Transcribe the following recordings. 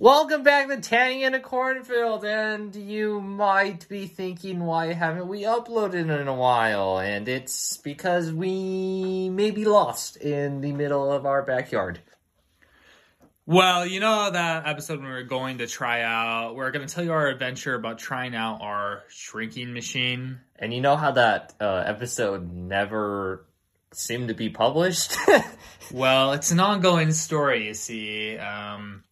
Welcome back to Tanning in a Cornfield, and you might be thinking, why haven't we uploaded in a while? And it's because we may be lost in the middle of our backyard. Well, you know that episode when we were going to try out, we're going to tell you our adventure about trying out our shrinking machine. And you know how that uh, episode never seemed to be published? well, it's an ongoing story, you see. Um,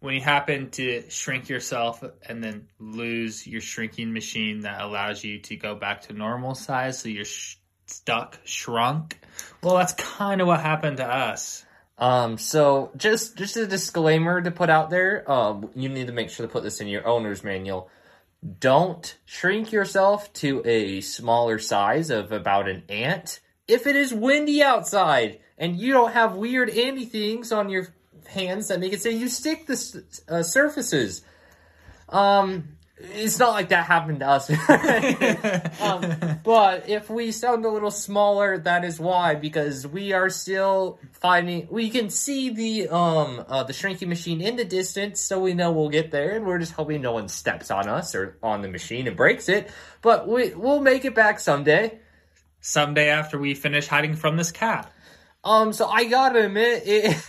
when you happen to shrink yourself and then lose your shrinking machine that allows you to go back to normal size, so you're sh- stuck, shrunk. Well, that's kind of what happened to us. Um, so just just a disclaimer to put out there. Um, you need to make sure to put this in your owner's manual. Don't shrink yourself to a smaller size of about an ant if it is windy outside and you don't have weird andy things on your hands that make it say you stick the uh, surfaces. Um, it's not like that happened to us. um, but if we sound a little smaller, that is why because we are still finding. We can see the um uh, the shrinking machine in the distance, so we know we'll get there, and we're just hoping no one steps on us or on the machine and breaks it. But we we'll make it back someday. Someday after we finish hiding from this cat. Um, so I gotta admit, it,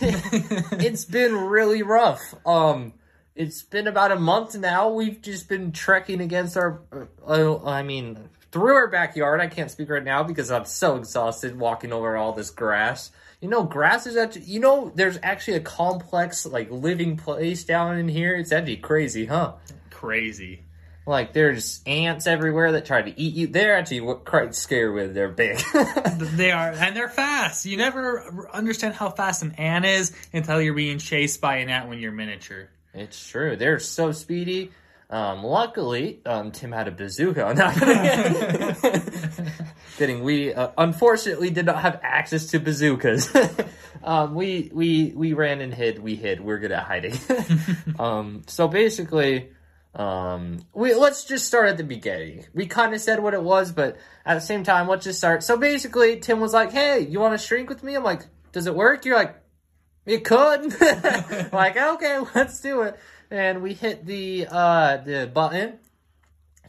it's been really rough. Um, it's been about a month now. We've just been trekking against our, uh, I mean, through our backyard. I can't speak right now because I'm so exhausted walking over all this grass. You know, grass is actually, you know, there's actually a complex, like, living place down in here. It's actually crazy, huh? Crazy. Like there's ants everywhere that try to eat you. They're actually quite scary with they're big. they are, and they're fast. You never understand how fast an ant is until you're being chased by an ant when you're miniature. It's true. They're so speedy. Um, luckily, um, Tim had a bazooka. Not kidding. We uh, unfortunately did not have access to bazookas. um, we we we ran and hid. We hid. We're good at hiding. um, so basically, um, we let's just start at the beginning. We kind of said what it was, but at the same time, let's just start. So basically, Tim was like, "Hey, you want to shrink with me?" I'm like, "Does it work?" You're like, "It could." like, okay, let's do it. And we hit the uh the button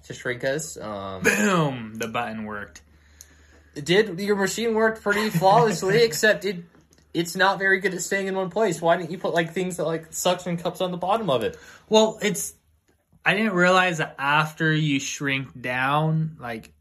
to shrink us. Um, Boom! The button worked. It did your machine worked pretty flawlessly, except it it's not very good at staying in one place. Why didn't you put like things that like suction cups on the bottom of it? Well, it's I didn't realize that after you shrink down, like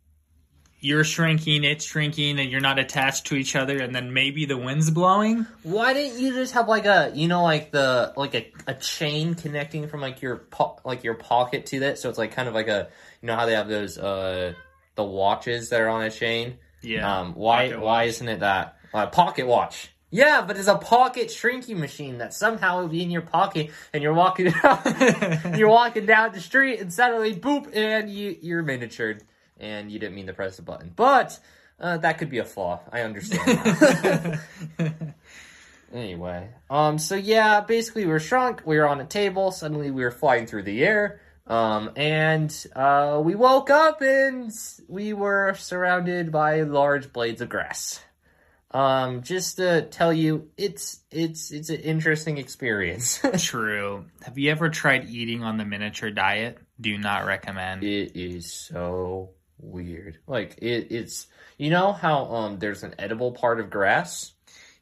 you're shrinking, it's shrinking, and you're not attached to each other, and then maybe the wind's blowing. Why didn't you just have like a, you know, like the like a, a chain connecting from like your po- like your pocket to that, so it's like kind of like a, you know how they have those uh the watches that are on a chain. Yeah. Um. Why why isn't it that uh, pocket watch? Yeah, but it's a pocket shrinking machine that somehow will be in your pocket, and you're walking down, you're walking down the street, and suddenly, boop, and you you're miniatured, and you didn't mean to press the button. But uh, that could be a flaw. I understand. anyway, um, so yeah, basically we were shrunk. We were on a table. Suddenly, we were flying through the air. Um, and uh, we woke up and we were surrounded by large blades of grass. Um, just to tell you, it's it's it's an interesting experience. True. Have you ever tried eating on the miniature diet? Do not recommend. It is so weird. Like it, it's you know how um there's an edible part of grass.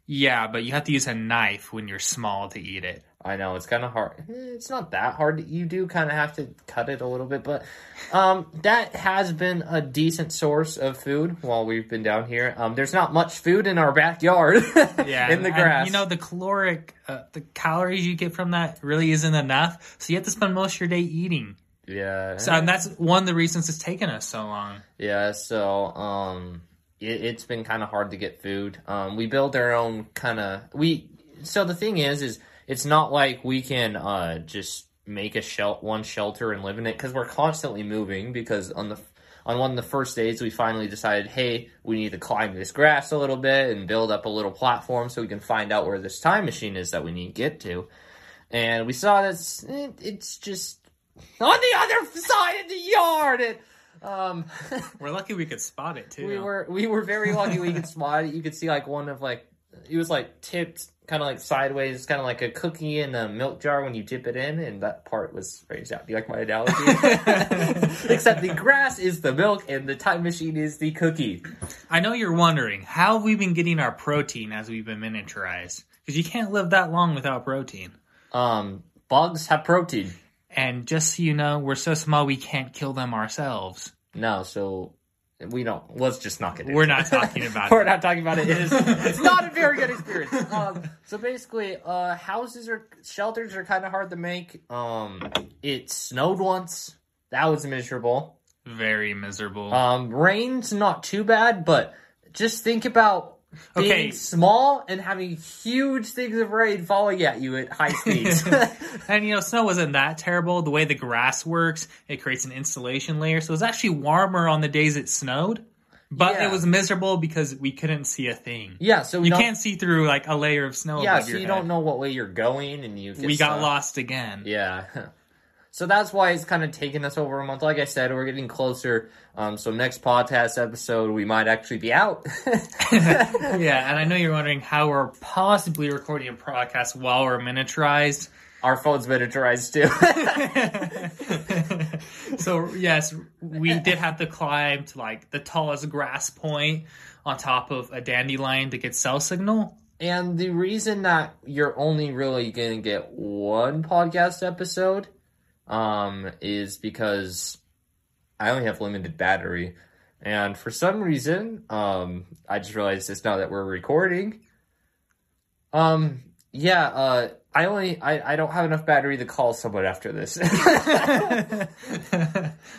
Yeah, but you have to use a knife when you're small to eat it. I know it's kind of hard. Eh, it's not that hard. You do kind of have to cut it a little bit, but um, that has been a decent source of food while we've been down here. Um, there's not much food in our backyard. yeah, in the grass. And, you know the caloric, uh, the calories you get from that really isn't enough. So you have to spend most of your day eating. Yeah. So and that's one of the reasons it's taken us so long. Yeah. So um, it, has been kind of hard to get food. Um, we build our own kind of we. So the thing is, is it's not like we can uh, just make a shel- one shelter and live in it because we're constantly moving. Because on the on one of the first days, we finally decided, hey, we need to climb this grass a little bit and build up a little platform so we can find out where this time machine is that we need to get to. And we saw this. It, it's just on the other side of the yard. And, um, we're lucky we could spot it too. We were we were very lucky we could spot it. You could see like one of like it was like tipped kind of like sideways, kind of like a cookie in a milk jar when you dip it in, and that part was very sad. Do you like my analogy? Except the grass is the milk, and the time machine is the cookie. I know you're wondering how have we been getting our protein as we've been miniaturized because you can't live that long without protein. Um, bugs have protein. And just so you know, we're so small we can't kill them ourselves. No, so we don't. Let's just not get. We're not talking about it. We're it. not talking about it. It is. It's not a very good experience. Um, so basically, uh, houses or shelters are kind of hard to make. Um, it snowed once. That was miserable. Very miserable. Um, rain's not too bad, but just think about being Okay. small and having huge things of rain falling at you at high speeds. and you know, snow wasn't that terrible. The way the grass works, it creates an insulation layer, so it was actually warmer on the days it snowed. But Yeah. it was miserable because we couldn't see a thing. yeah, so You can't see through like a layer of snow. Yeah, so you head. don't know what way you're going, and you. We got stuck. lost again. Yeah. So that's why it's kind of taken us over a month. Like I said, we're getting closer. Um, so next podcast episode, we might actually be out. yeah, and I know you're wondering how we're possibly recording a podcast while we're miniaturized. Our phone's miniaturized too. so yes, we did have to climb to like the tallest grass point on top of a dandelion to get cell signal. and the reason that you're only really going to get one podcast episode um, is because I only have limited battery. And for some reason, um, I just realized this now that we're recording. Um, yeah, uh, I only I, I don't have enough battery to call someone after this.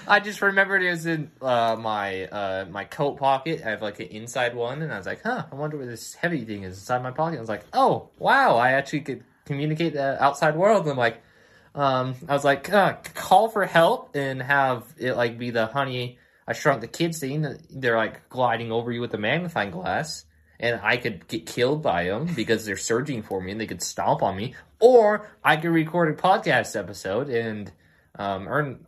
I just remembered it was in uh, my uh, my coat pocket. I have like an inside one, and I was like, "Huh, I wonder where this heavy thing is inside my pocket." I was like, "Oh, wow! I actually could communicate the outside world." And I'm like, um, I was like, uh, "Call for help," and have it like be the honey. I shrunk the kids scene. They're like gliding over you with a magnifying glass, and I could get killed by them because they're surging for me and they could stomp on me. Or I could record a podcast episode and um, earn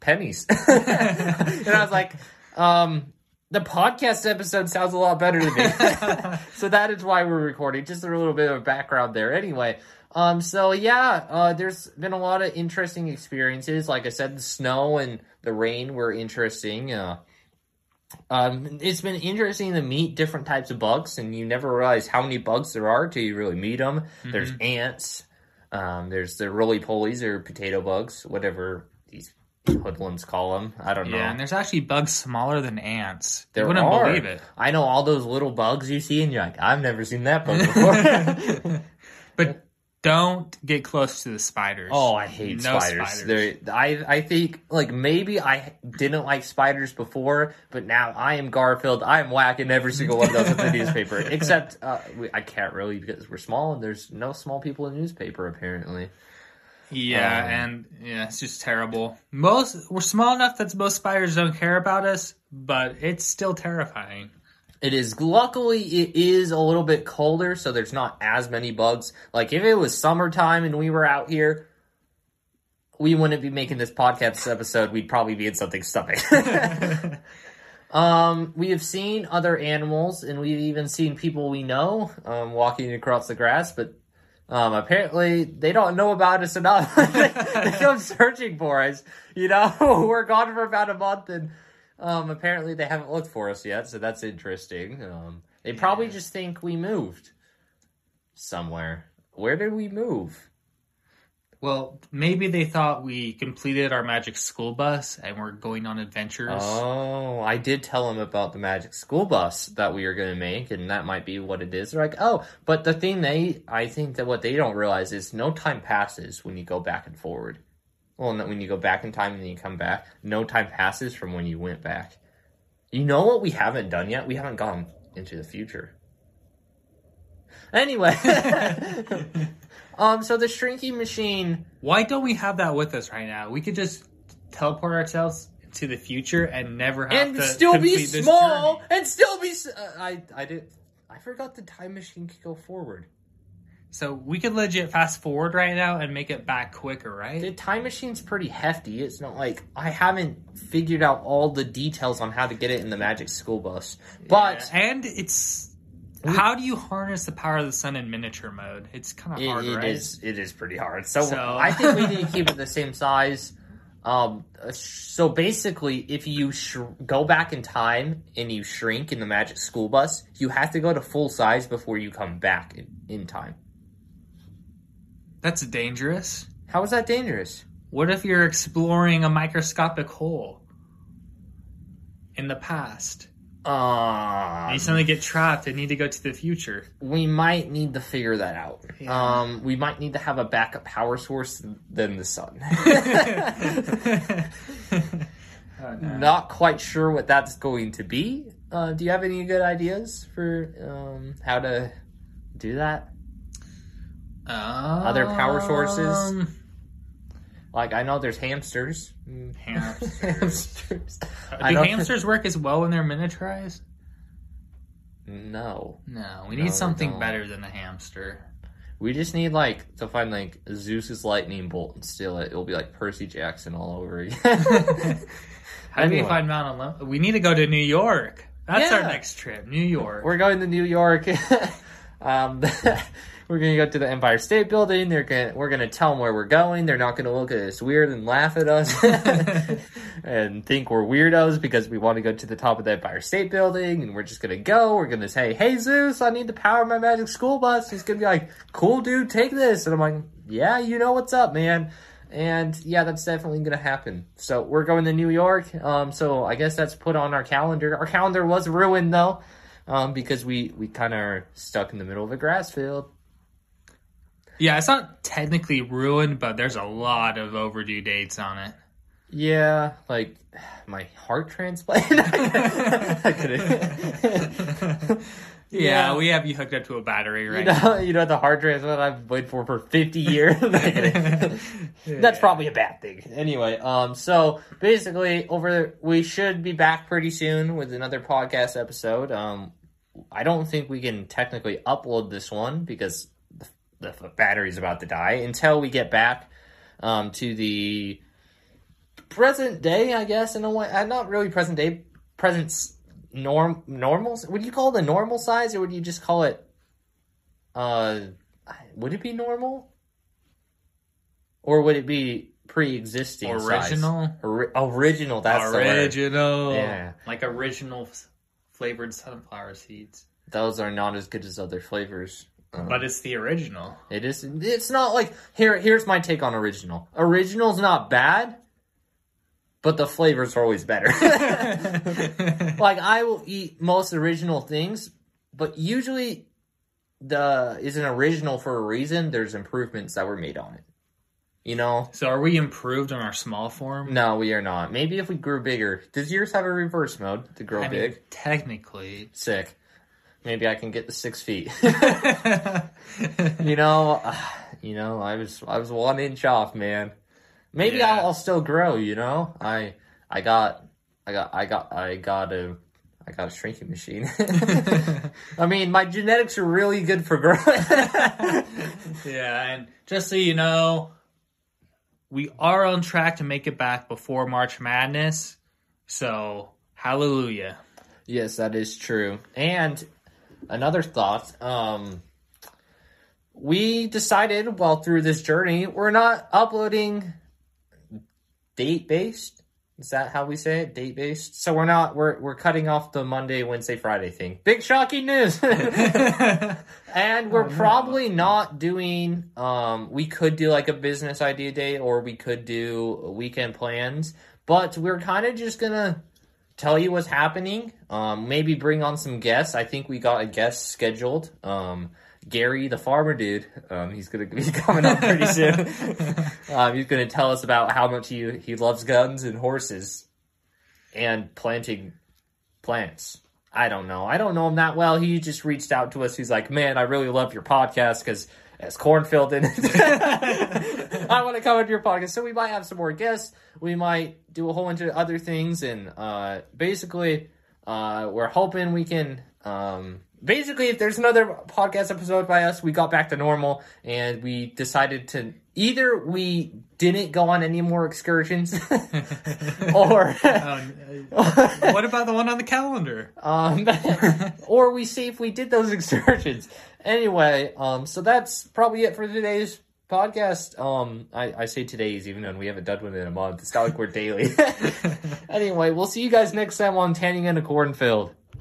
pennies. and I was like, um, the podcast episode sounds a lot better to me. so that is why we're recording. Just a little bit of background there. Anyway, um, so yeah, uh, there's been a lot of interesting experiences. Like I said, the snow and the rain were interesting. Uh, um, it's been interesting to meet different types of bugs, and you never realize how many bugs there are till you really meet them. There's ants. Um, there's the roly polies or potato bugs, whatever these hoodlums call them. I don't know. Yeah, and there's actually bugs smaller than ants. There you wouldn't are. believe it. I know all those little bugs you see, and you're like, I've never seen that bug before. But don't get close to the spiders. oh, I hate No spiders. spiders. I I think like maybe I didn't like spiders before, but now I am Garfield. I am whacking every single one of those with the newspaper. Except uh, we, I can't really because we're small and there's no small people in the newspaper apparently. Yeah, Um, and yeah, it's just terrible. Most we're small enough that most spiders don't care about us, but it's still terrifying. It is luckily it is a little bit colder, so there's not as many bugs. Like if it was summertime and we were out here, we wouldn't be making this podcast episode. We'd probably be in something stomach. um, we have seen other animals, and we've even seen people we know um, walking across the grass, but um, apparently they don't know about us enough. they come searching for us. You know, we're gone for about a month, and um, apparently they haven't looked for us yet, so that's interesting. Um, they probably Yeah. just think we moved somewhere. Where did we move? Well, maybe they thought we completed our magic school bus and we're going on adventures. Oh, I did tell them about the magic school bus that we are going to make, and that might be what it is. They're like, oh, but the thing they, I think that what they don't realize is no time passes when you go back and forward. Well, when you go back in time and then you come back, no time passes from when you went back. You know what we haven't done yet? We haven't gone into the future. Anyway, um, so the shrinking machine. Why don't we have that with us right now? We could just teleport ourselves to the future and never have and to still be small and still be. Uh, I I did. I forgot the time machine could go forward. So we could legit fast forward right now and make it back quicker, right? The time machine's pretty hefty. It's not like I haven't figured out all the details on how to get it in the magic school bus. But Yeah, and it's How do you harness the power of the sun in miniature mode? It's kind of hard, it right? is- it is pretty hard. So, So- I think we need to keep it the same size. Um, uh, so basically, if you sh- go back in time and you shrink in the Magic School Bus, you have to go to full size before you come back in, in time. That's dangerous. How is that dangerous? What if you're exploring a microscopic hole in the past? And you suddenly get trapped and need to go to the future. we might need to figure that out. Yeah. Um, we might need to have a backup power source than the sun. Oh, no. Not quite sure what that's going to be. Uh, do you have any good ideas for um, how to do that? Other power sources? Um, Like I know there's hamsters. Hamsters. hamsters. Do hamsters work as well when they're miniaturized? No, No, we No, need something better than a hamster. we just need like to find like Zeus's lightning bolt and steal it. It'll be like Percy Jackson all over again. How do we find Mount Olympus? We need to go to New York. That's our next trip, New York. We're going to New York. um, we're gonna go to the Empire State Building. They're gonna we're gonna tell them where we're going. They're not gonna look at us weird and laugh at us and think we're weirdos because we want to go to the top of the Empire State Building. And we're just gonna go. We're gonna say, "Hey Zeus, I need to power of my magic school bus." He's gonna be like, "Cool, dude, take this." And I'm like, "Yeah, you know what's up, man." And yeah, that's definitely gonna happen. So we're going to New York. Um, so I guess that's put on our calendar. Our calendar was ruined though um, because we we kind of are stuck in the middle of a grass field. Yeah, it's not technically ruined, but there's a lot of overdue dates on it. Yeah, like my heart transplant. I couldn't. Yeah, we have you hooked up to a battery right you know, you know the heart transplant I've waited for for fifty years. That's probably a bad thing. Anyway, um, so basically, over we should be back pretty soon with another podcast episode. Um, I don't think we can technically upload this one because the, the battery's about to die until we get back um, to the present day. I guess in a way, uh, not really present day, present norm normal. Would you call it a normal size, or would you just call it? Uh, would it be normal? Or would it be pre-existing size? Original? Ori- original. That's the word. original. Yeah. Like original f- flavored sunflower seeds. Those are not as good as other flavors. Um, But it's the original. it is. It's not like here. Here's my take on original. Original's not bad, but the flavors are always better. like I will eat most original things, but usually the is an original for a reason. There's improvements that were made on it. You know, so are we improved on our small form? No, we are not. Maybe if we grew bigger. Does yours have a reverse mode to grow I mean, big? technically. Sick. Maybe I can get the six feet. you know, uh, you know, I was I was one inch off, man. Maybe Yeah. I'll, I'll still grow. You know, I I got I got I got I got a I got a shrinking machine. I mean, my genetics are really good for growing. yeah, and just so you know, we are on track to make it back before March Madness. So, hallelujah. Yes, that is true. And another thought, um we decided while through this journey we're not uploading date based. Is that how we say it? Date based. So we're not we're we're cutting off the Monday, Wednesday, Friday thing. Big shocking news. and we're Oh, no. probably not doing um we could do like a business idea day or we could do weekend plans, but we're kind of just going to tell you what's happening. Um, maybe bring on some guests. I think we got a guest scheduled. Um, Gary, the farmer dude. Um, he's gonna be coming up pretty soon. um, he's gonna tell us about how much he he loves guns and horses, and planting plants. I don't know. I don't know him that well. He just reached out to us. He's like, "Man, I really love your podcast because." As cornfield in it, I want to come into your podcast. So we might have some more guests. We might do a whole bunch of other things, and uh, basically, uh, we're hoping we can um, basically, if there's another podcast episode by us, we got back to normal and we decided to either we didn't go on any more excursions or Um, what about the one on the calendar? um, or we see if we did those excursions. Anyway, um, so that's probably it for today's podcast. Um, I, I say today's even though we haven't done one in a month. It's not like we're daily. anyway, we'll see you guys next time on Tanning in a Cornfield.